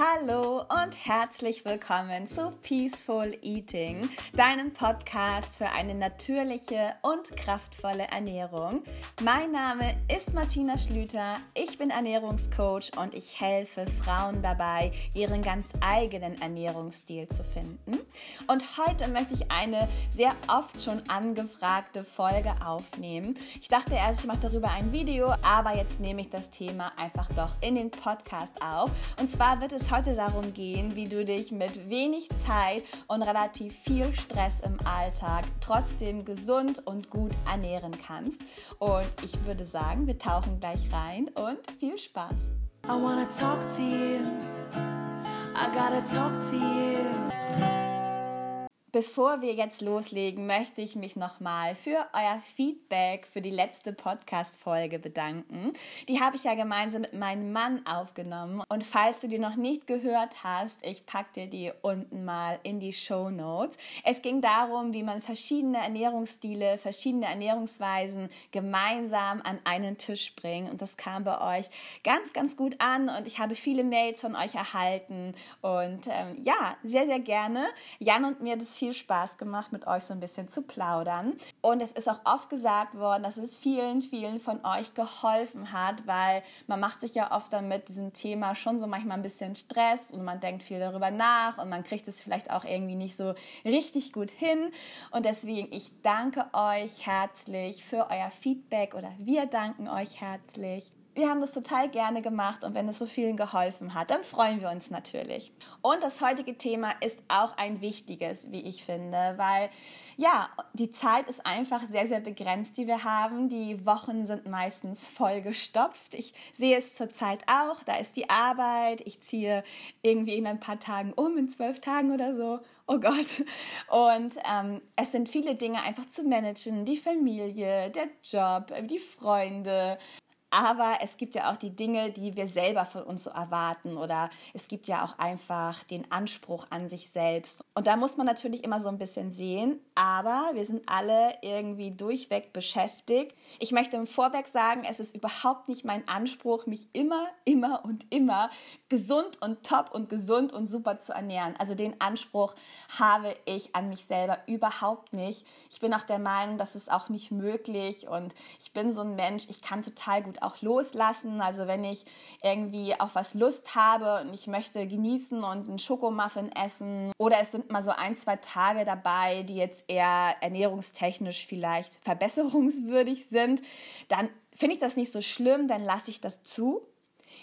Hallo und herzlich willkommen zu Peaceful Eating, deinem Podcast für eine natürliche und kraftvolle Ernährung. Mein Name ist Martina Schlüter, ich bin Ernährungscoach und ich helfe Frauen dabei, ihren ganz eigenen Ernährungsstil zu finden. Und heute möchte ich eine sehr oft schon angefragte Folge aufnehmen. Ich dachte erst, ich mache darüber ein Video, aber jetzt nehme ich das Thema einfach doch in den Podcast auf. Und zwar wird es heute darum gehen, wie du dich mit wenig Zeit und relativ viel Stress im Alltag trotzdem gesund und gut ernähren kannst. Und ich würde sagen, wir tauchen gleich rein und viel Spaß. I wanna talk to you. I gotta talk to you. Bevor wir jetzt loslegen, möchte ich mich nochmal für euer Feedback für die letzte Podcast-Folge bedanken. Die habe ich ja gemeinsam mit meinem Mann aufgenommen. Und falls du die noch nicht gehört hast, ich packe dir die unten mal in die Show Notes. Es ging darum, wie man verschiedene Ernährungsstile, verschiedene Ernährungsweisen gemeinsam an einen Tisch bringt. Und das kam bei euch ganz, ganz gut an. Und ich habe viele Mails von euch erhalten. Und ähm, ja, sehr, sehr gerne. Jan und mir das viel Spaß gemacht, mit euch so ein bisschen zu plaudern. Und es ist auch oft gesagt worden, dass es vielen, vielen von euch geholfen hat, weil man macht sich ja oft dann mit diesem Thema schon so manchmal ein bisschen Stress und man denkt viel darüber nach und man kriegt es vielleicht auch irgendwie nicht so richtig gut hin. Und deswegen, ich danke euch herzlich für euer Feedback oder wir danken euch herzlich wir haben das total gerne gemacht und wenn es so vielen geholfen hat, dann freuen wir uns natürlich. Und das heutige Thema ist auch ein wichtiges, wie ich finde, weil ja, die Zeit ist einfach sehr, sehr begrenzt, die wir haben. Die Wochen sind meistens voll gestopft. Ich sehe es zurzeit auch. Da ist die Arbeit. Ich ziehe irgendwie in ein paar Tagen um, in zwölf Tagen oder so. Oh Gott. Und ähm, es sind viele Dinge einfach zu managen. Die Familie, der Job, die Freunde, aber es gibt ja auch die Dinge, die wir selber von uns so erwarten oder es gibt ja auch einfach den Anspruch an sich selbst. Und da muss man natürlich immer so ein bisschen sehen, aber wir sind alle irgendwie durchweg beschäftigt. Ich möchte im Vorweg sagen, es ist überhaupt nicht mein Anspruch, mich immer, immer und immer gesund und top und gesund und super zu ernähren. Also den Anspruch habe ich an mich selber überhaupt nicht. Ich bin auch der Meinung, das ist auch nicht möglich und ich bin so ein Mensch, ich kann total gut auch loslassen. Also wenn ich irgendwie auf was Lust habe und ich möchte genießen und einen Schokomuffin essen oder es sind mal so ein, zwei Tage dabei, die jetzt eher ernährungstechnisch vielleicht verbesserungswürdig sind, dann finde ich das nicht so schlimm, dann lasse ich das zu.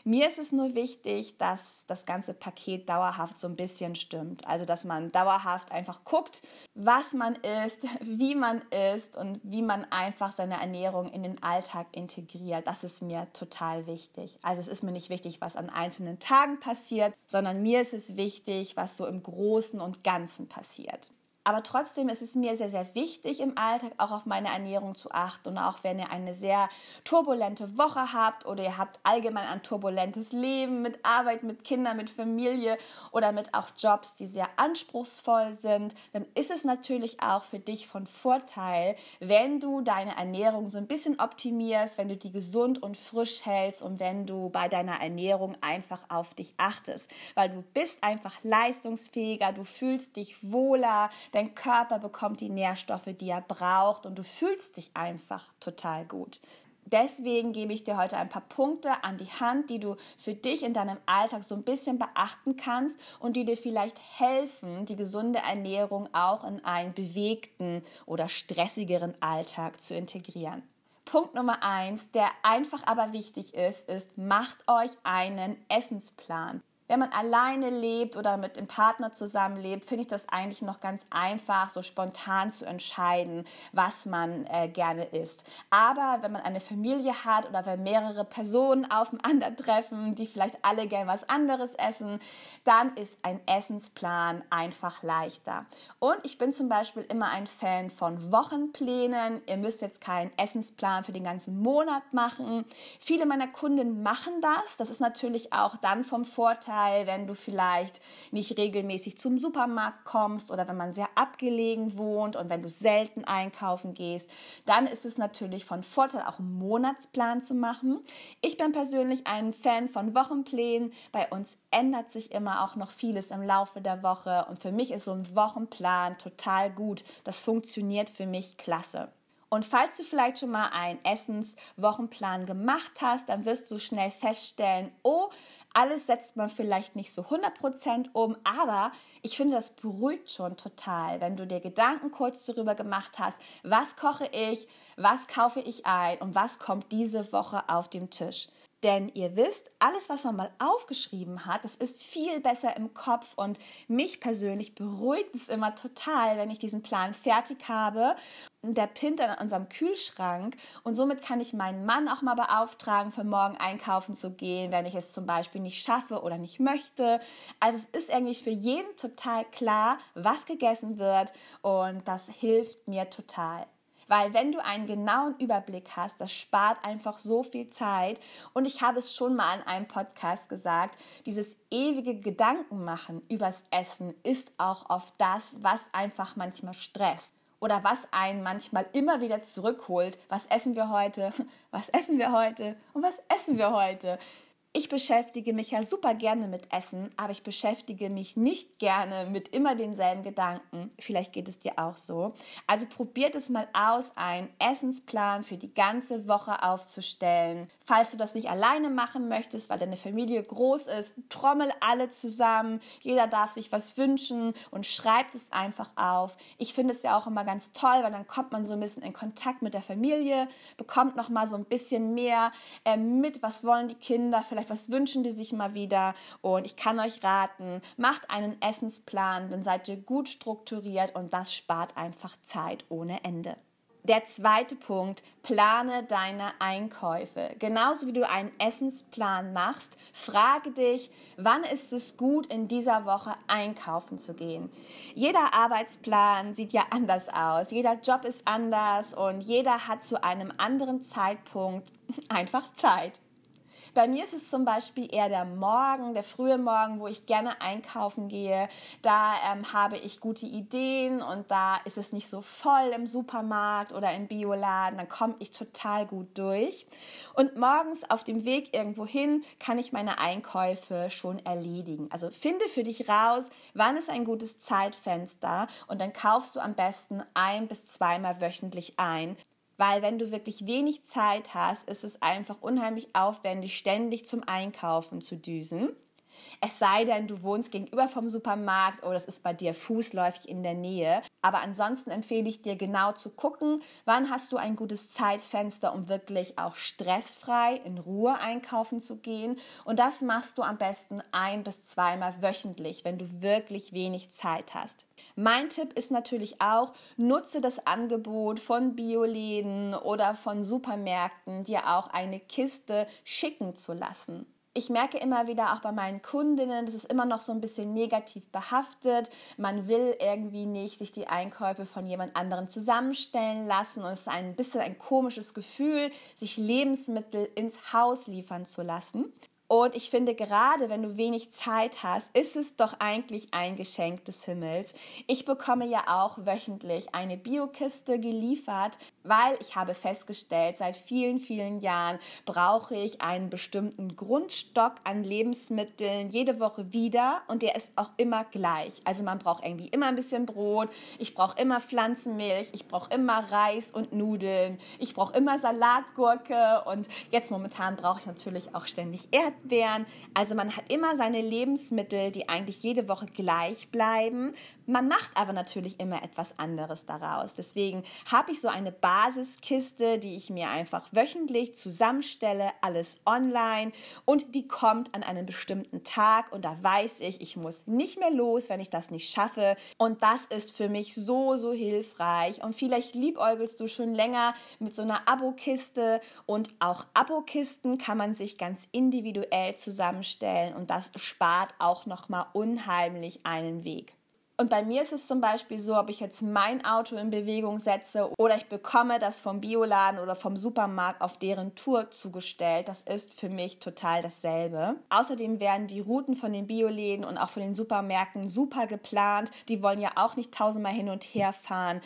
Mir ist es nur wichtig, dass das ganze Paket dauerhaft so ein bisschen stimmt. Also, dass man dauerhaft einfach guckt, was man isst, wie man isst und wie man einfach seine Ernährung in den Alltag integriert. Das ist mir total wichtig. Also, es ist mir nicht wichtig, was an einzelnen Tagen passiert, sondern mir ist es wichtig, was so im Großen und Ganzen passiert. Aber trotzdem ist es mir sehr, sehr wichtig im Alltag auch auf meine Ernährung zu achten. Und auch wenn ihr eine sehr turbulente Woche habt oder ihr habt allgemein ein turbulentes Leben mit Arbeit, mit Kindern, mit Familie oder mit auch Jobs, die sehr anspruchsvoll sind, dann ist es natürlich auch für dich von Vorteil, wenn du deine Ernährung so ein bisschen optimierst, wenn du die gesund und frisch hältst und wenn du bei deiner Ernährung einfach auf dich achtest. Weil du bist einfach leistungsfähiger, du fühlst dich wohler, Dein Körper bekommt die Nährstoffe, die er braucht und du fühlst dich einfach total gut. Deswegen gebe ich dir heute ein paar Punkte an die Hand, die du für dich in deinem Alltag so ein bisschen beachten kannst und die dir vielleicht helfen, die gesunde Ernährung auch in einen bewegten oder stressigeren Alltag zu integrieren. Punkt Nummer eins, der einfach aber wichtig ist, ist, macht euch einen Essensplan. Wenn man alleine lebt oder mit dem Partner zusammenlebt, finde ich das eigentlich noch ganz einfach, so spontan zu entscheiden, was man äh, gerne isst. Aber wenn man eine Familie hat oder wenn mehrere Personen aufeinandertreffen, die vielleicht alle gern was anderes essen, dann ist ein Essensplan einfach leichter. Und ich bin zum Beispiel immer ein Fan von Wochenplänen. Ihr müsst jetzt keinen Essensplan für den ganzen Monat machen. Viele meiner Kunden machen das. Das ist natürlich auch dann vom Vorteil, Vorteil, wenn du vielleicht nicht regelmäßig zum Supermarkt kommst oder wenn man sehr abgelegen wohnt und wenn du selten einkaufen gehst, dann ist es natürlich von Vorteil, auch einen Monatsplan zu machen. Ich bin persönlich ein Fan von Wochenplänen. Bei uns ändert sich immer auch noch vieles im Laufe der Woche und für mich ist so ein Wochenplan total gut. Das funktioniert für mich klasse. Und falls du vielleicht schon mal einen Essenswochenplan gemacht hast, dann wirst du schnell feststellen, oh, alles setzt man vielleicht nicht so 100% um, aber ich finde, das beruhigt schon total, wenn du dir Gedanken kurz darüber gemacht hast, was koche ich, was kaufe ich ein und was kommt diese Woche auf dem Tisch. Denn ihr wisst, alles, was man mal aufgeschrieben hat, das ist viel besser im Kopf und mich persönlich beruhigt es immer total, wenn ich diesen Plan fertig habe. Der pinnt an unserem Kühlschrank und somit kann ich meinen Mann auch mal beauftragen, für morgen einkaufen zu gehen, wenn ich es zum Beispiel nicht schaffe oder nicht möchte. Also es ist eigentlich für jeden total klar, was gegessen wird und das hilft mir total. Weil wenn du einen genauen Überblick hast, das spart einfach so viel Zeit. Und ich habe es schon mal in einem Podcast gesagt, dieses ewige Gedankenmachen übers Essen ist auch oft das, was einfach manchmal stresst oder was einen manchmal immer wieder zurückholt. Was essen wir heute? Was essen wir heute? Und was essen wir heute? Ich beschäftige mich ja super gerne mit Essen, aber ich beschäftige mich nicht gerne mit immer denselben Gedanken. Vielleicht geht es dir auch so. Also probiert es mal aus, einen Essensplan für die ganze Woche aufzustellen. Falls du das nicht alleine machen möchtest, weil deine Familie groß ist, trommel alle zusammen. Jeder darf sich was wünschen und schreibt es einfach auf. Ich finde es ja auch immer ganz toll, weil dann kommt man so ein bisschen in Kontakt mit der Familie, bekommt noch mal so ein bisschen mehr äh, mit, was wollen die Kinder, vielleicht vielleicht was wünschen die sich mal wieder. Und ich kann euch raten, macht einen Essensplan, dann seid ihr gut strukturiert und das spart einfach Zeit ohne Ende. Der zweite Punkt, plane deine Einkäufe. Genauso wie du einen Essensplan machst, frage dich, wann ist es gut, in dieser Woche einkaufen zu gehen. Jeder Arbeitsplan sieht ja anders aus, jeder Job ist anders und jeder hat zu einem anderen Zeitpunkt einfach Zeit. Bei mir ist es zum Beispiel eher der Morgen, der frühe Morgen, wo ich gerne einkaufen gehe. Da ähm, habe ich gute Ideen und da ist es nicht so voll im Supermarkt oder im Bioladen. Dann komme ich total gut durch. Und morgens auf dem Weg irgendwo hin kann ich meine Einkäufe schon erledigen. Also finde für dich raus, wann ist ein gutes Zeitfenster und dann kaufst du am besten ein bis zweimal wöchentlich ein weil wenn du wirklich wenig Zeit hast, ist es einfach unheimlich aufwendig, ständig zum Einkaufen zu düsen. Es sei denn, du wohnst gegenüber vom Supermarkt oder es ist bei dir fußläufig in der Nähe. Aber ansonsten empfehle ich dir genau zu gucken, wann hast du ein gutes Zeitfenster, um wirklich auch stressfrei in Ruhe einkaufen zu gehen. Und das machst du am besten ein bis zweimal wöchentlich, wenn du wirklich wenig Zeit hast. Mein Tipp ist natürlich auch, nutze das Angebot von Bioläden oder von Supermärkten, dir auch eine Kiste schicken zu lassen ich merke immer wieder auch bei meinen Kundinnen, das ist immer noch so ein bisschen negativ behaftet. Man will irgendwie nicht sich die Einkäufe von jemand anderen zusammenstellen lassen und es ist ein bisschen ein komisches Gefühl, sich Lebensmittel ins Haus liefern zu lassen. Und ich finde, gerade wenn du wenig Zeit hast, ist es doch eigentlich ein Geschenk des Himmels. Ich bekomme ja auch wöchentlich eine Biokiste geliefert, weil ich habe festgestellt, seit vielen, vielen Jahren brauche ich einen bestimmten Grundstock an Lebensmitteln jede Woche wieder und der ist auch immer gleich. Also man braucht irgendwie immer ein bisschen Brot, ich brauche immer Pflanzenmilch, ich brauche immer Reis und Nudeln, ich brauche immer Salatgurke und jetzt momentan brauche ich natürlich auch ständig Erdbeeren. Also man hat immer seine Lebensmittel, die eigentlich jede Woche gleich bleiben. Man macht aber natürlich immer etwas anderes daraus. Deswegen habe ich so eine Basiskiste, die ich mir einfach wöchentlich zusammenstelle, alles online und die kommt an einem bestimmten Tag und da weiß ich, ich muss nicht mehr los, wenn ich das nicht schaffe. Und das ist für mich so, so hilfreich. Und vielleicht liebäugelst du schon länger mit so einer Abokiste und auch Abokisten kann man sich ganz individuell zusammenstellen und das spart auch nochmal unheimlich einen Weg. Und bei mir ist es zum Beispiel so, ob ich jetzt mein Auto in Bewegung setze oder ich bekomme das vom Bioladen oder vom Supermarkt auf deren Tour zugestellt. Das ist für mich total dasselbe. Außerdem werden die Routen von den Bioläden und auch von den Supermärkten super geplant. Die wollen ja auch nicht tausendmal hin und her fahren.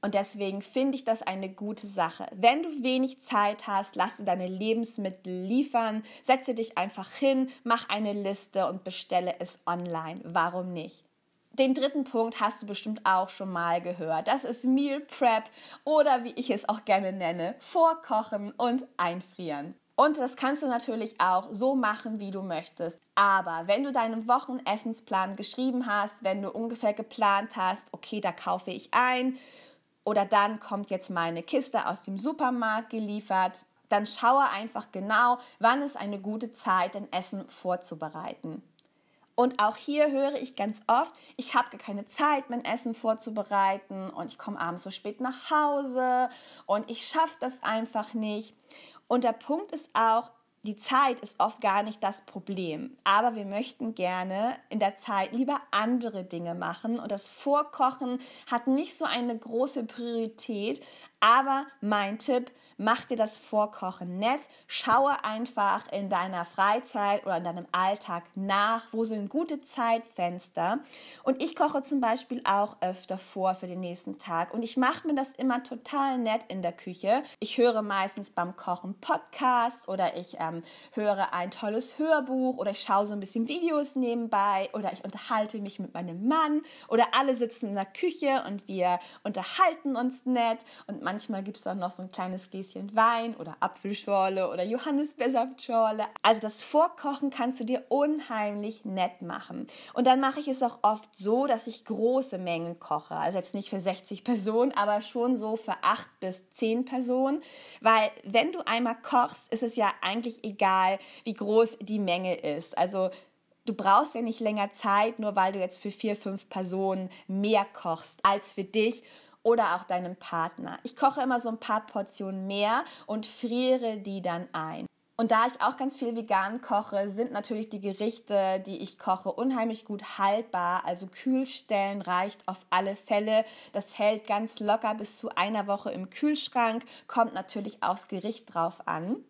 Und deswegen finde ich das eine gute Sache. Wenn du wenig Zeit hast, lass dir deine Lebensmittel liefern, setze dich einfach hin, mach eine Liste und bestelle es online. Warum nicht? Den dritten Punkt hast du bestimmt auch schon mal gehört. Das ist Meal Prep oder wie ich es auch gerne nenne, Vorkochen und Einfrieren. Und das kannst du natürlich auch so machen, wie du möchtest. Aber wenn du deinen Wochenessensplan geschrieben hast, wenn du ungefähr geplant hast, okay, da kaufe ich ein oder dann kommt jetzt meine Kiste aus dem Supermarkt geliefert, dann schaue einfach genau, wann ist eine gute Zeit, dein Essen vorzubereiten. Und auch hier höre ich ganz oft, ich habe gar keine Zeit, mein Essen vorzubereiten. Und ich komme abends so spät nach Hause. Und ich schaffe das einfach nicht. Und der Punkt ist auch, die Zeit ist oft gar nicht das Problem, aber wir möchten gerne in der Zeit lieber andere Dinge machen. Und das Vorkochen hat nicht so eine große Priorität, aber mein Tipp, mach dir das Vorkochen nett, schaue einfach in deiner Freizeit oder in deinem Alltag nach, wo sind gute Zeitfenster. Und ich koche zum Beispiel auch öfter vor für den nächsten Tag und ich mache mir das immer total nett in der Küche. Ich höre meistens beim Kochen Podcasts oder ich ähm, höre ein tolles Hörbuch oder ich schaue so ein bisschen Videos nebenbei oder ich unterhalte mich mit meinem Mann oder alle sitzen in der Küche und wir unterhalten uns nett und manchmal gibt es auch noch so ein kleines Gläschen Gläschen Wein oder Apfelschorle oder Johannisbeersaftschorle. Also das Vorkochen kannst du dir unheimlich nett machen. Und dann mache ich es auch oft so, dass ich große Mengen koche. Also jetzt nicht für 60 Personen, aber schon so für 8 bis 10 Personen. Weil wenn du einmal kochst, ist es ja eigentlich egal, wie groß die Menge ist. Also Du brauchst ja nicht länger Zeit, nur weil du jetzt für vier, fünf Personen mehr kochst als für dich oder auch deinem Partner. Ich koche immer so ein paar Portionen mehr und friere die dann ein. Und da ich auch ganz viel vegan koche, sind natürlich die Gerichte, die ich koche, unheimlich gut haltbar. Also Kühlstellen reicht auf alle Fälle. Das hält ganz locker bis zu einer Woche im Kühlschrank. Kommt natürlich aufs Gericht drauf an.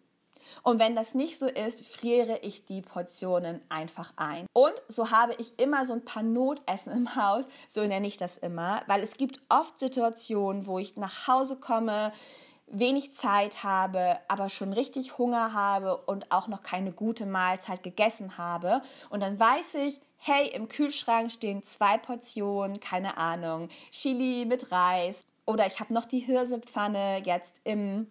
Und wenn das nicht so ist, friere ich die Portionen einfach ein. Und so habe ich immer so ein paar Notessen im Haus, so nenne ich das immer, weil es gibt oft Situationen, wo ich nach Hause komme, wenig Zeit habe, aber schon richtig Hunger habe und auch noch keine gute Mahlzeit gegessen habe. Und dann weiß ich, hey, im Kühlschrank stehen zwei Portionen, keine Ahnung, Chili mit Reis. Oder ich habe noch die Hirsepfanne jetzt im,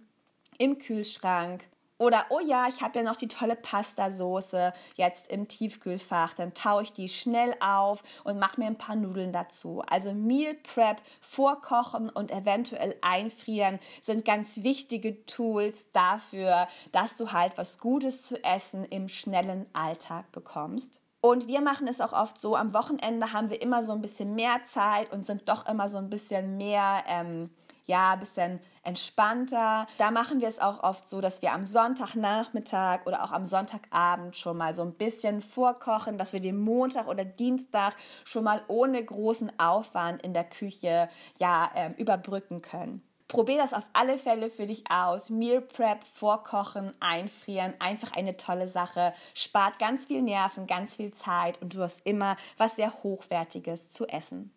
im Kühlschrank. Oder, oh ja, ich habe ja noch die tolle Pastasoße jetzt im Tiefkühlfach. Dann taue ich die schnell auf und mache mir ein paar Nudeln dazu. Also Meal Prep, Vorkochen und eventuell einfrieren sind ganz wichtige Tools dafür, dass du halt was Gutes zu essen im schnellen Alltag bekommst. Und wir machen es auch oft so, am Wochenende haben wir immer so ein bisschen mehr Zeit und sind doch immer so ein bisschen mehr, ähm, ja, ein bisschen entspannter. Da machen wir es auch oft so, dass wir am Sonntagnachmittag oder auch am Sonntagabend schon mal so ein bisschen vorkochen, dass wir den Montag oder Dienstag schon mal ohne großen Aufwand in der Küche ja äh, überbrücken können. Probier das auf alle Fälle für dich aus. Meal Prep, Vorkochen, Einfrieren, einfach eine tolle Sache. Spart ganz viel Nerven, ganz viel Zeit und du hast immer was sehr Hochwertiges zu essen.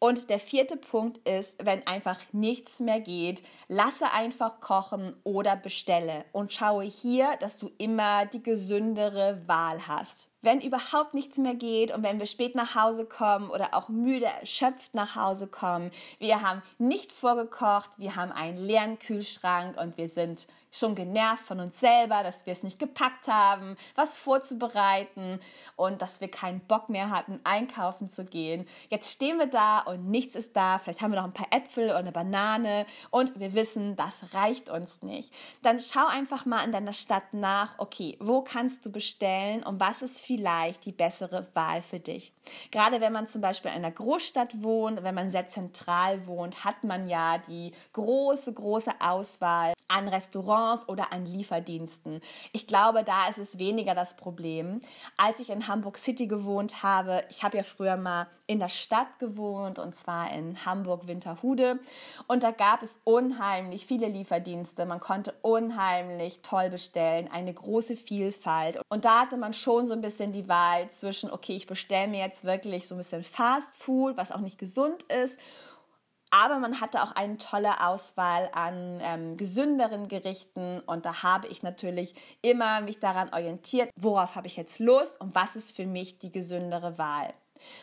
Und der vierte Punkt ist, wenn einfach nichts mehr geht, lasse einfach kochen oder bestelle und schaue hier, dass du immer die gesündere Wahl hast wenn überhaupt nichts mehr geht und wenn wir spät nach Hause kommen oder auch müde, erschöpft nach Hause kommen, wir haben nicht vorgekocht, wir haben einen leeren Kühlschrank und wir sind schon genervt von uns selber, dass wir es nicht gepackt haben, was vorzubereiten und dass wir keinen Bock mehr hatten, einkaufen zu gehen. Jetzt stehen wir da und nichts ist da. Vielleicht haben wir noch ein paar Äpfel oder eine Banane und wir wissen, das reicht uns nicht. Dann schau einfach mal in deiner Stadt nach, okay, wo kannst du bestellen und was ist vielleicht die bessere Wahl für dich. Gerade wenn man zum Beispiel in einer Großstadt wohnt, wenn man sehr zentral wohnt, hat man ja die große, große Auswahl an Restaurants oder an Lieferdiensten. Ich glaube, da ist es weniger das Problem. Als ich in Hamburg City gewohnt habe, ich habe ja früher mal in der Stadt gewohnt und zwar in Hamburg-Winterhude und da gab es unheimlich viele Lieferdienste. Man konnte unheimlich toll bestellen, eine große Vielfalt und da hatte man schon so ein bisschen die Wahl zwischen, okay, ich bestelle mir jetzt wirklich so ein bisschen Fast Food, was auch nicht gesund ist aber man hatte auch eine tolle Auswahl an ähm, gesünderen Gerichten und da habe ich natürlich immer mich daran orientiert, worauf habe ich jetzt Lust und was ist für mich die gesündere Wahl.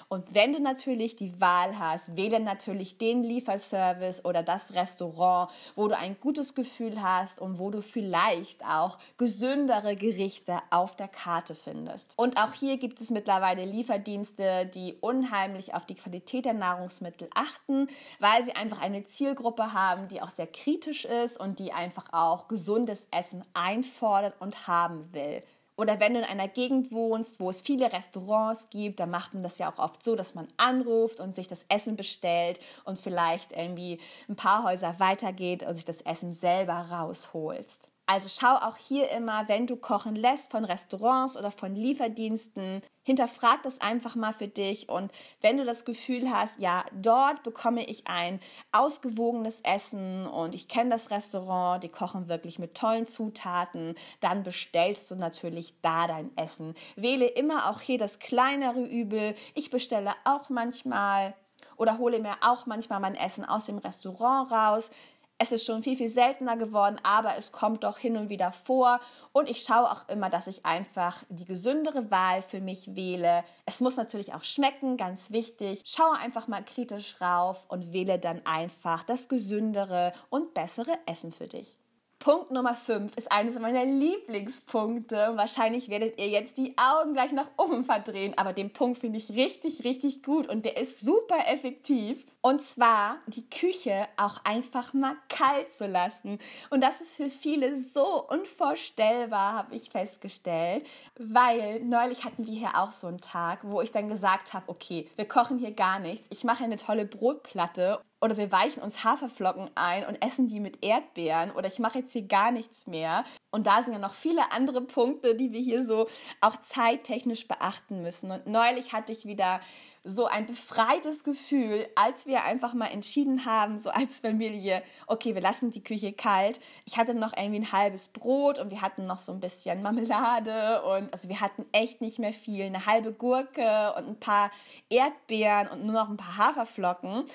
Und wenn du natürlich die Wahl hast, wähle natürlich den Lieferservice oder das Restaurant, wo du ein gutes Gefühl hast und wo du vielleicht auch gesündere Gerichte auf der Karte findest. Und auch hier gibt es mittlerweile Lieferdienste, die unheimlich auf die Qualität der Nahrungsmittel achten, weil sie einfach eine Zielgruppe haben, die auch sehr kritisch ist und die einfach auch gesundes Essen einfordert und haben will. Oder wenn du in einer Gegend wohnst, wo es viele Restaurants gibt, dann macht man das ja auch oft so, dass man anruft und sich das Essen bestellt und vielleicht irgendwie ein paar Häuser weitergeht und sich das Essen selber rausholst. Also schau auch hier immer, wenn du kochen lässt von Restaurants oder von Lieferdiensten, hinterfrag das einfach mal für dich und wenn du das Gefühl hast, ja, dort bekomme ich ein ausgewogenes Essen und ich kenne das Restaurant, die kochen wirklich mit tollen Zutaten, dann bestellst du natürlich da dein Essen. Wähle immer auch hier das kleinere Übel. Ich bestelle auch manchmal oder hole mir auch manchmal mein Essen aus dem Restaurant raus. Es ist schon viel, viel seltener geworden, aber es kommt doch hin und wieder vor. Und ich schaue auch immer, dass ich einfach die gesündere Wahl für mich wähle. Es muss natürlich auch schmecken, ganz wichtig. Schaue einfach mal kritisch rauf und wähle dann einfach das gesündere und bessere Essen für dich. Punkt Nummer 5 ist eines meiner Lieblingspunkte. Wahrscheinlich werdet ihr jetzt die Augen gleich nach oben verdrehen, aber den Punkt finde ich richtig, richtig gut und der ist super effektiv. Und zwar die Küche auch einfach mal kalt zu lassen. Und das ist für viele so unvorstellbar, habe ich festgestellt, weil neulich hatten wir hier auch so einen Tag, wo ich dann gesagt habe, okay, wir kochen hier gar nichts. Ich mache eine tolle Brotplatte oder wir weichen uns Haferflocken ein und essen die mit Erdbeeren oder ich mache jetzt hier gar nichts mehr. Und da sind ja noch viele andere Punkte, die wir hier so auch zeittechnisch beachten müssen. Und neulich hatte ich wieder so ein befreites Gefühl, als wir einfach mal entschieden haben, so als Familie, okay, wir lassen die Küche kalt. Ich hatte noch irgendwie ein halbes Brot und wir hatten noch so ein bisschen Marmelade und also wir hatten echt nicht mehr viel, eine halbe Gurke und ein paar Erdbeeren und nur noch ein paar Haferflocken.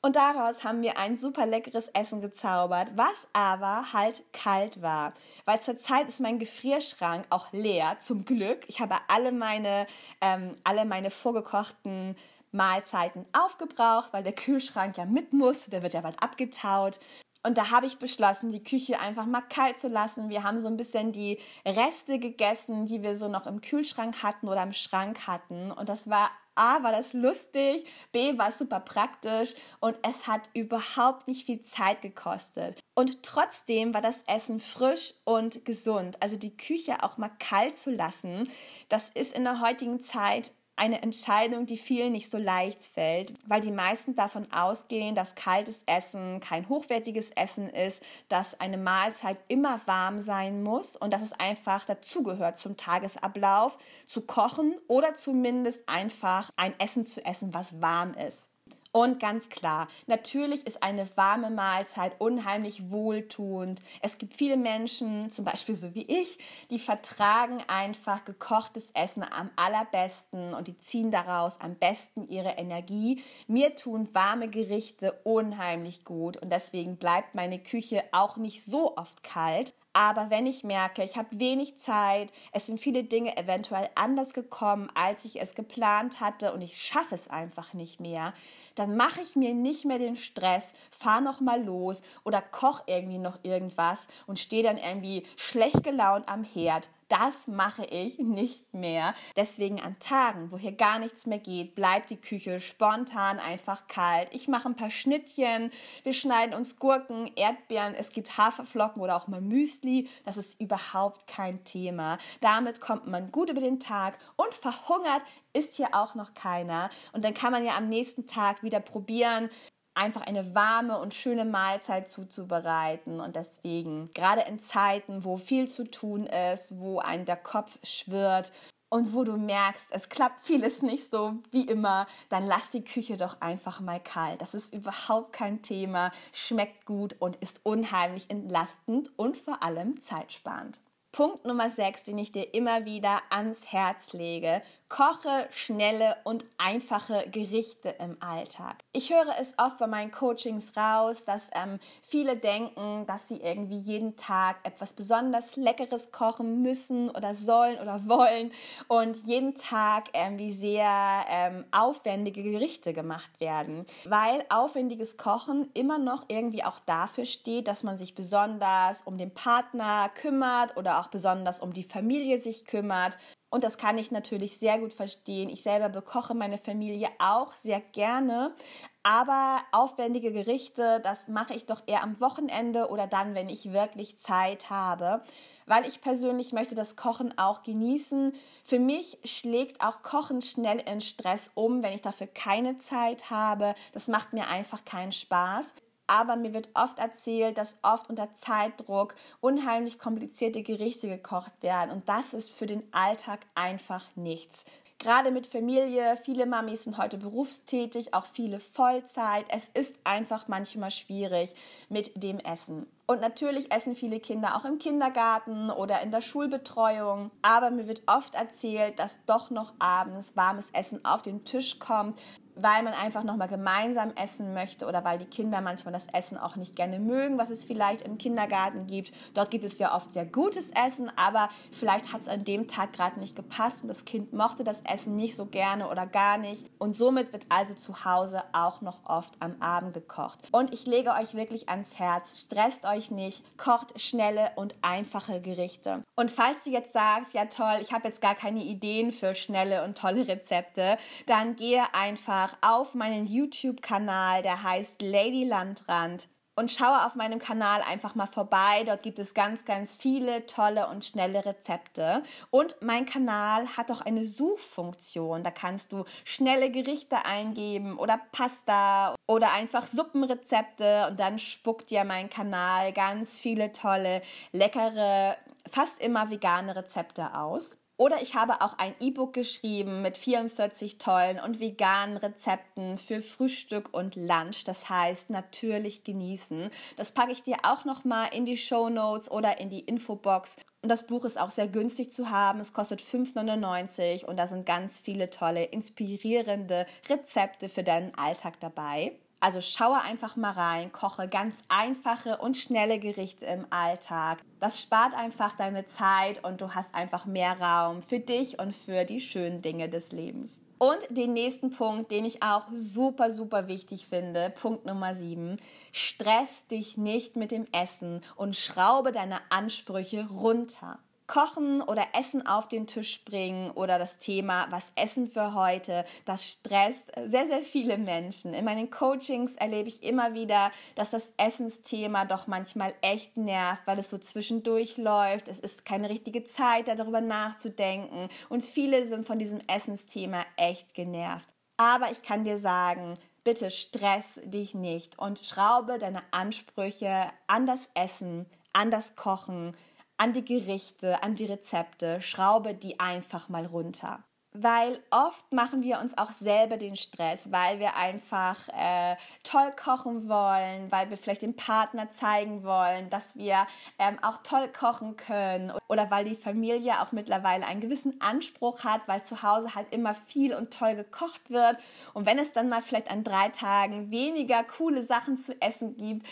Und daraus haben wir ein super leckeres Essen gezaubert, was aber halt kalt war. Weil zurzeit ist mein Gefrierschrank auch leer, zum Glück. Ich habe alle meine, ähm, alle meine vorgekochten Mahlzeiten aufgebraucht, weil der Kühlschrank ja mit muss, der wird ja bald abgetaut. Und da habe ich beschlossen, die Küche einfach mal kalt zu lassen. Wir haben so ein bisschen die Reste gegessen, die wir so noch im Kühlschrank hatten oder im Schrank hatten. Und das war A, war das lustig, B, war es super praktisch und es hat überhaupt nicht viel Zeit gekostet. Und trotzdem war das Essen frisch und gesund. Also die Küche auch mal kalt zu lassen, das ist in der heutigen Zeit eine Entscheidung, die vielen nicht so leicht fällt, weil die meisten davon ausgehen, dass kaltes Essen kein hochwertiges Essen ist, dass eine Mahlzeit immer warm sein muss und dass es einfach dazugehört zum Tagesablauf, zu kochen oder zumindest einfach ein Essen zu essen, was warm ist. Und ganz klar, natürlich ist eine warme Mahlzeit unheimlich wohltuend. Es gibt viele Menschen, zum Beispiel so wie ich, die vertragen einfach gekochtes Essen am allerbesten und die ziehen daraus am besten ihre Energie. Mir tun warme Gerichte unheimlich gut und deswegen bleibt meine Küche auch nicht so oft kalt. Aber wenn ich merke, ich habe wenig Zeit, es sind viele Dinge eventuell anders gekommen, als ich es geplant hatte und ich schaffe es einfach nicht mehr, dann mache ich mir nicht mehr den Stress, fahr noch mal los oder koch irgendwie noch irgendwas und stehe dann irgendwie schlecht gelaunt am Herd. Das mache ich nicht mehr. Deswegen an Tagen, wo hier gar nichts mehr geht, bleibt die Küche spontan einfach kalt. Ich mache ein paar Schnittchen, wir schneiden uns Gurken, Erdbeeren, es gibt Haferflocken oder auch mal Müsli. Das ist überhaupt kein Thema. Damit kommt man gut über den Tag und verhungert ist hier auch noch keiner. Und dann kann man ja am nächsten Tag wieder probieren, einfach eine warme und schöne Mahlzeit zuzubereiten. Und deswegen, gerade in Zeiten, wo viel zu tun ist, wo ein der Kopf schwirrt und wo du merkst, es klappt vieles nicht so wie immer, dann lass die Küche doch einfach mal kalt. Das ist überhaupt kein Thema, schmeckt gut und ist unheimlich entlastend und vor allem zeitsparend. Punkt Nummer 6, den ich dir immer wieder ans Herz lege. Koche schnelle und einfache Gerichte im Alltag. Ich höre es oft bei meinen Coachings raus, dass ähm, viele denken, dass sie irgendwie jeden Tag etwas besonders Leckeres kochen müssen oder sollen oder wollen und jeden Tag irgendwie sehr ähm, aufwendige Gerichte gemacht werden, weil aufwendiges Kochen immer noch irgendwie auch dafür steht, dass man sich besonders um den Partner kümmert oder auch besonders um die Familie sich kümmert und das kann ich natürlich sehr gut verstehen. Ich selber bekoche meine Familie auch sehr gerne. Aber aufwendige Gerichte, das mache ich doch eher am Wochenende oder dann, wenn ich wirklich Zeit habe. Weil ich persönlich möchte das Kochen auch genießen. Für mich schlägt auch Kochen schnell in Stress um, wenn ich dafür keine Zeit habe. Das macht mir einfach keinen Spaß aber mir wird oft erzählt, dass oft unter Zeitdruck unheimlich komplizierte Gerichte gekocht werden und das ist für den Alltag einfach nichts. Gerade mit Familie, viele Mamis sind heute berufstätig, auch viele Vollzeit. Es ist einfach manchmal schwierig mit dem Essen. Und natürlich essen viele Kinder auch im Kindergarten oder in der Schulbetreuung. Aber mir wird oft erzählt, dass doch noch abends warmes Essen auf den Tisch kommt weil man einfach nochmal gemeinsam essen möchte oder weil die Kinder manchmal das Essen auch nicht gerne mögen, was es vielleicht im Kindergarten gibt. Dort gibt es ja oft sehr gutes Essen, aber vielleicht hat es an dem Tag gerade nicht gepasst und das Kind mochte das Essen nicht so gerne oder gar nicht. Und somit wird also zu Hause auch noch oft am Abend gekocht. Und ich lege euch wirklich ans Herz, stresst euch nicht, kocht schnelle und einfache Gerichte. Und falls du jetzt sagst, ja toll, ich habe jetzt gar keine Ideen für schnelle und tolle Rezepte, dann gehe einfach einfach auf meinen YouTube-Kanal, der heißt Lady Landrand und schaue auf meinem Kanal einfach mal vorbei. Dort gibt es ganz, ganz viele tolle und schnelle Rezepte. Und mein Kanal hat auch eine Suchfunktion. Da kannst du schnelle Gerichte eingeben oder Pasta oder einfach Suppenrezepte und dann spuckt dir mein Kanal ganz viele tolle, leckere, fast immer vegane Rezepte aus. Oder ich habe auch ein E-Book geschrieben mit 44 tollen und veganen Rezepten für Frühstück und Lunch. Das heißt natürlich genießen. Das packe ich dir auch noch mal in die Show Notes oder in die Infobox. Und das Buch ist auch sehr günstig zu haben. Es kostet 5,99 und da sind ganz viele tolle, inspirierende Rezepte für deinen Alltag dabei. Also schaue einfach mal rein, koche ganz einfache und schnelle Gerichte im Alltag. Das spart einfach deine Zeit und du hast einfach mehr Raum für dich und für die schönen Dinge des Lebens. Und den nächsten Punkt, den ich auch super, super wichtig finde, Punkt Nummer 7, stress dich nicht mit dem Essen und schraube deine Ansprüche runter. Kochen oder Essen auf den Tisch bringen oder das Thema, was essen für heute, das stresst sehr, sehr viele Menschen. In meinen Coachings erlebe ich immer wieder, dass das Essensthema doch manchmal echt nervt, weil es so zwischendurch läuft. Es ist keine richtige Zeit, darüber nachzudenken und viele sind von diesem Essensthema echt genervt. Aber ich kann dir sagen, bitte stress dich nicht und schraube deine Ansprüche an das Essen, an das Kochen, an die Gerichte, an die Rezepte, schraube die einfach mal runter. Weil oft machen wir uns auch selber den Stress, weil wir einfach äh, toll kochen wollen, weil wir vielleicht dem Partner zeigen wollen, dass wir ähm, auch toll kochen können oder weil die Familie auch mittlerweile einen gewissen Anspruch hat, weil zu Hause halt immer viel und toll gekocht wird. Und wenn es dann mal vielleicht an drei Tagen weniger coole Sachen zu essen gibt,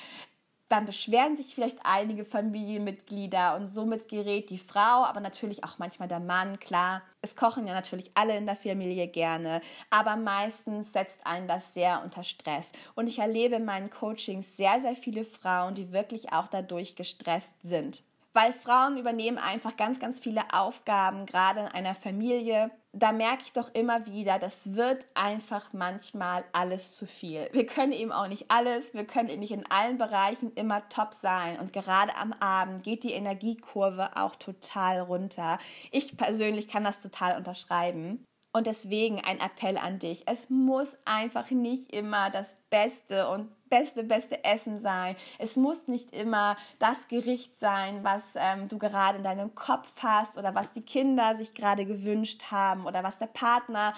dann beschweren sich vielleicht einige Familienmitglieder und somit gerät die Frau, aber natürlich auch manchmal der Mann, klar. Es kochen ja natürlich alle in der Familie gerne, aber meistens setzt einen das sehr unter Stress. Und ich erlebe in meinen Coachings sehr, sehr viele Frauen, die wirklich auch dadurch gestresst sind weil Frauen übernehmen einfach ganz, ganz viele Aufgaben, gerade in einer Familie. Da merke ich doch immer wieder, das wird einfach manchmal alles zu viel. Wir können eben auch nicht alles, wir können nicht in allen Bereichen immer top sein. Und gerade am Abend geht die Energiekurve auch total runter. Ich persönlich kann das total unterschreiben. Und deswegen ein Appell an dich. Es muss einfach nicht immer das Beste und beste, beste Essen sein. Es muss nicht immer das Gericht sein, was ähm, du gerade in deinem Kopf hast oder was die Kinder sich gerade gewünscht haben oder was der Partner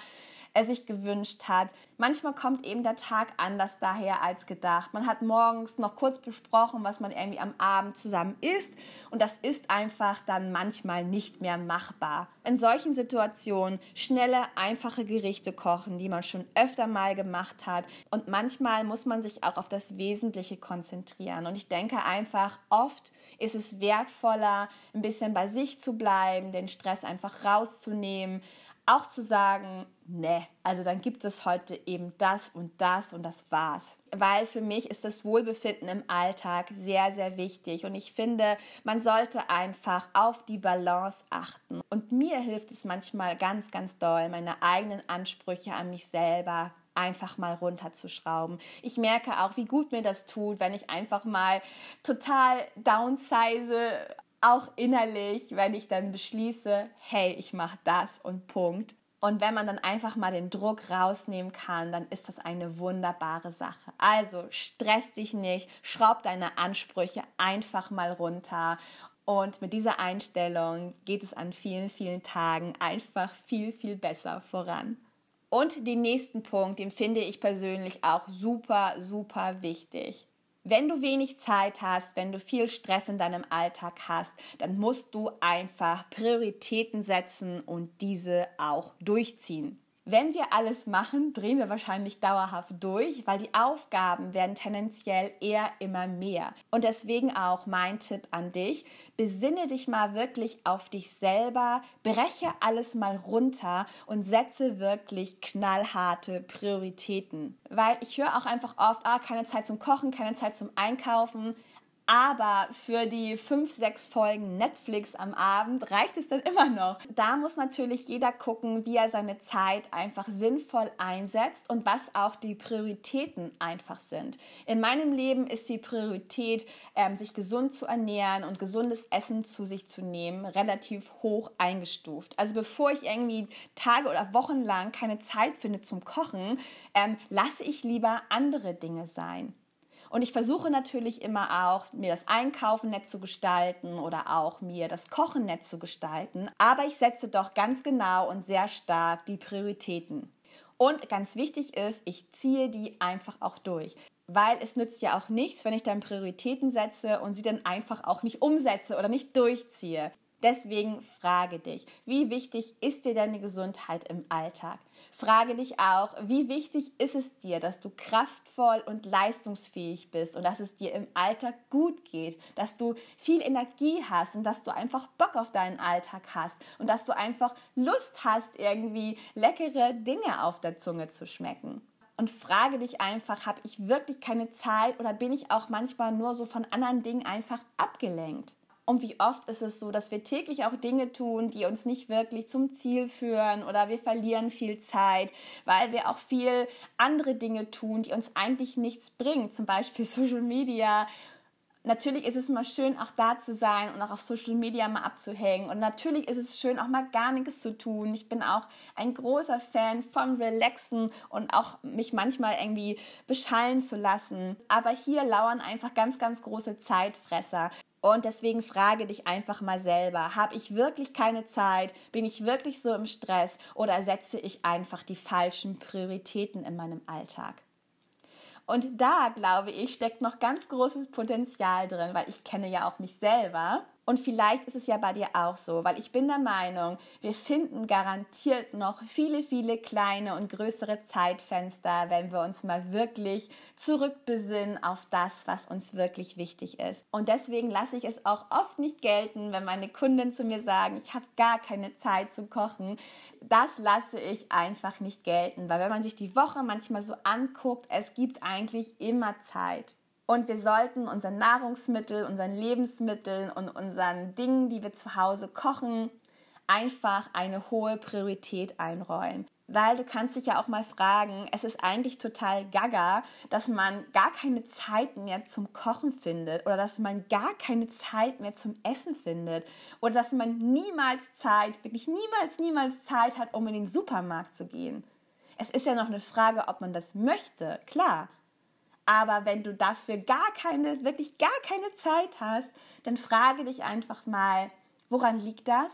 er sich gewünscht hat. Manchmal kommt eben der Tag anders daher als gedacht. Man hat morgens noch kurz besprochen, was man irgendwie am Abend zusammen isst und das ist einfach dann manchmal nicht mehr machbar. In solchen Situationen schnelle, einfache Gerichte kochen, die man schon öfter mal gemacht hat und manchmal muss man sich auch auf das Wesentliche konzentrieren und ich denke einfach oft ist es wertvoller, ein bisschen bei sich zu bleiben, den Stress einfach rauszunehmen, auch zu sagen, ne, also dann gibt es heute eben das und das und das war's. Weil für mich ist das Wohlbefinden im Alltag sehr, sehr wichtig und ich finde, man sollte einfach auf die Balance achten. Und mir hilft es manchmal ganz, ganz doll, meine eigenen Ansprüche an mich selber einfach mal runterzuschrauben. Ich merke auch, wie gut mir das tut, wenn ich einfach mal total downsize, auch innerlich, wenn ich dann beschließe, hey, ich mache das und Punkt. Und wenn man dann einfach mal den Druck rausnehmen kann, dann ist das eine wunderbare Sache. Also stress dich nicht, schraub deine Ansprüche einfach mal runter. Und mit dieser Einstellung geht es an vielen, vielen Tagen einfach viel, viel besser voran. Und den nächsten Punkt, den finde ich persönlich auch super, super wichtig. Wenn du wenig Zeit hast, wenn du viel Stress in deinem Alltag hast, dann musst du einfach Prioritäten setzen und diese auch durchziehen. Wenn wir alles machen, drehen wir wahrscheinlich dauerhaft durch, weil die Aufgaben werden tendenziell eher immer mehr. Und deswegen auch mein Tipp an dich, besinne dich mal wirklich auf dich selber, breche alles mal runter und setze wirklich knallharte Prioritäten. Weil ich höre auch einfach oft, ah, keine Zeit zum Kochen, keine Zeit zum Einkaufen. Aber für die fünf, sechs Folgen Netflix am Abend reicht es dann immer noch. Da muss natürlich jeder gucken, wie er seine Zeit einfach sinnvoll einsetzt und was auch die Prioritäten einfach sind. In meinem Leben ist die Priorität, ähm, sich gesund zu ernähren und gesundes Essen zu sich zu nehmen, relativ hoch eingestuft. Also bevor ich irgendwie Tage oder Wochen lang keine Zeit finde zum Kochen, ähm, lasse ich lieber andere Dinge sein. Und ich versuche natürlich immer auch, mir das Einkaufen nett zu gestalten oder auch mir das Kochen nett zu gestalten. Aber ich setze doch ganz genau und sehr stark die Prioritäten. Und ganz wichtig ist, ich ziehe die einfach auch durch. Weil es nützt ja auch nichts, wenn ich dann Prioritäten setze und sie dann einfach auch nicht umsetze oder nicht durchziehe. Deswegen frage dich, wie wichtig ist dir deine Gesundheit im Alltag? Frage dich auch, wie wichtig ist es dir, dass du kraftvoll und leistungsfähig bist und dass es dir im Alltag gut geht, dass du viel Energie hast und dass du einfach Bock auf deinen Alltag hast und dass du einfach Lust hast, irgendwie leckere Dinge auf der Zunge zu schmecken und frage dich einfach, habe ich wirklich keine Zeit oder bin ich auch manchmal nur so von anderen Dingen einfach abgelenkt? Und wie oft ist es so, dass wir täglich auch Dinge tun, die uns nicht wirklich zum Ziel führen oder wir verlieren viel Zeit, weil wir auch viel andere Dinge tun, die uns eigentlich nichts bringen, zum Beispiel Social Media. Natürlich ist es mal schön, auch da zu sein und auch auf Social Media mal abzuhängen. Und natürlich ist es schön, auch mal gar nichts zu tun. Ich bin auch ein großer Fan von Relaxen und auch mich manchmal irgendwie beschallen zu lassen. Aber hier lauern einfach ganz, ganz große Zeitfresser. Und deswegen frage dich einfach mal selber, habe ich wirklich keine Zeit? Bin ich wirklich so im Stress? Oder setze ich einfach die falschen Prioritäten in meinem Alltag? Und da, glaube ich, steckt noch ganz großes Potenzial drin, weil ich kenne ja auch mich selber. Und vielleicht ist es ja bei dir auch so, weil ich bin der Meinung, wir finden garantiert noch viele, viele kleine und größere Zeitfenster, wenn wir uns mal wirklich zurückbesinnen auf das, was uns wirklich wichtig ist. Und deswegen lasse ich es auch oft nicht gelten, wenn meine Kunden zu mir sagen, ich habe gar keine Zeit zu kochen. Das lasse ich einfach nicht gelten, weil wenn man sich die Woche manchmal so anguckt, es gibt eigentlich immer Zeit. Und wir sollten unseren Nahrungsmitteln, unseren Lebensmitteln und unseren Dingen, die wir zu Hause kochen, einfach eine hohe Priorität einräumen. Weil du kannst dich ja auch mal fragen, es ist eigentlich total gaga, dass man gar keine Zeit mehr zum Kochen findet oder dass man gar keine Zeit mehr zum Essen findet oder dass man niemals Zeit, wirklich niemals, niemals Zeit hat, um in den Supermarkt zu gehen. Es ist ja noch eine Frage, ob man das möchte, klar. Aber wenn du dafür gar keine, wirklich gar keine Zeit hast, dann frage dich einfach mal, woran liegt das?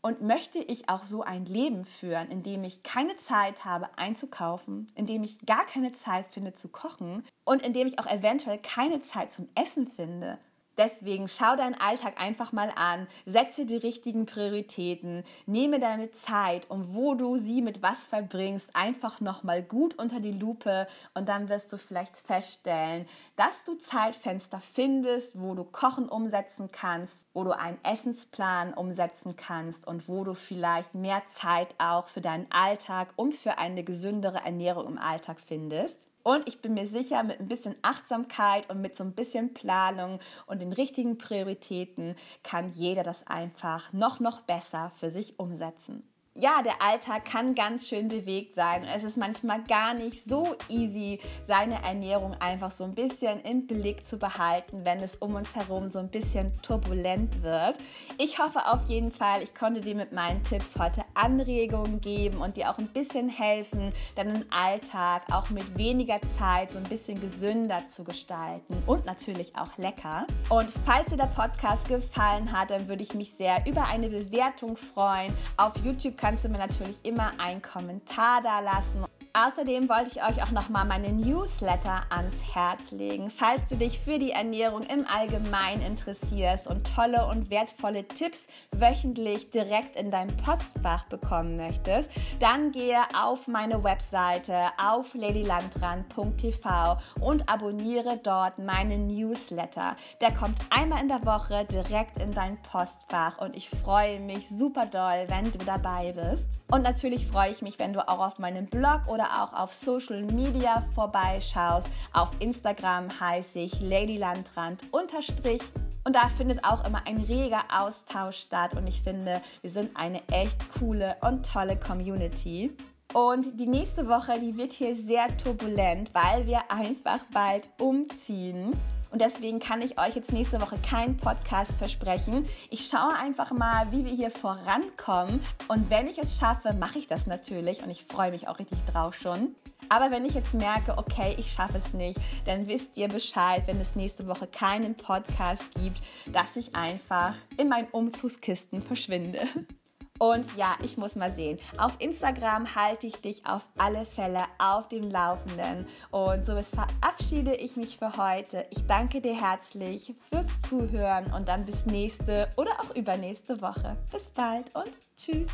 Und möchte ich auch so ein Leben führen, in dem ich keine Zeit habe einzukaufen, in dem ich gar keine Zeit finde zu kochen und in dem ich auch eventuell keine Zeit zum Essen finde? Deswegen schau deinen Alltag einfach mal an, setze die richtigen Prioritäten, nehme deine Zeit und wo du sie mit was verbringst, einfach nochmal gut unter die Lupe und dann wirst du vielleicht feststellen, dass du Zeitfenster findest, wo du Kochen umsetzen kannst, wo du einen Essensplan umsetzen kannst und wo du vielleicht mehr Zeit auch für deinen Alltag und für eine gesündere Ernährung im Alltag findest. Und ich bin mir sicher, mit ein bisschen Achtsamkeit und mit so ein bisschen Planung und den richtigen Prioritäten kann jeder das einfach noch, noch besser für sich umsetzen ja, der Alltag kann ganz schön bewegt sein. Es ist manchmal gar nicht so easy, seine Ernährung einfach so ein bisschen im Blick zu behalten, wenn es um uns herum so ein bisschen turbulent wird. Ich hoffe auf jeden Fall, ich konnte dir mit meinen Tipps heute Anregungen geben und dir auch ein bisschen helfen, deinen Alltag auch mit weniger Zeit so ein bisschen gesünder zu gestalten und natürlich auch lecker. Und falls dir der Podcast gefallen hat, dann würde ich mich sehr über eine Bewertung freuen. Auf YouTube kannst du mir natürlich immer einen Kommentar da lassen. Außerdem wollte ich euch auch nochmal meine Newsletter ans Herz legen. Falls du dich für die Ernährung im Allgemeinen interessierst und tolle und wertvolle Tipps wöchentlich direkt in dein Postfach bekommen möchtest, dann gehe auf meine Webseite auf ladylandran.tv und abonniere dort meinen Newsletter. Der kommt einmal in der Woche direkt in dein Postfach und ich freue mich super doll, wenn du dabei bist. Und natürlich freue ich mich, wenn du auch auf meinem Blog oder oder auch auf Social Media vorbeischaust. Auf Instagram heiße ich Ladylandrand unterstrich und da findet auch immer ein reger Austausch statt und ich finde, wir sind eine echt coole und tolle Community. Und die nächste Woche, die wird hier sehr turbulent, weil wir einfach bald umziehen. Und deswegen kann ich euch jetzt nächste Woche keinen Podcast versprechen. Ich schaue einfach mal, wie wir hier vorankommen. Und wenn ich es schaffe, mache ich das natürlich. Und ich freue mich auch richtig drauf schon. Aber wenn ich jetzt merke, okay, ich schaffe es nicht, dann wisst ihr Bescheid, wenn es nächste Woche keinen Podcast gibt, dass ich einfach in meinen Umzugskisten verschwinde. Und ja, ich muss mal sehen. Auf Instagram halte ich dich auf alle Fälle auf dem Laufenden. Und somit verabschiede ich mich für heute. Ich danke dir herzlich fürs Zuhören und dann bis nächste oder auch übernächste Woche. Bis bald und tschüss.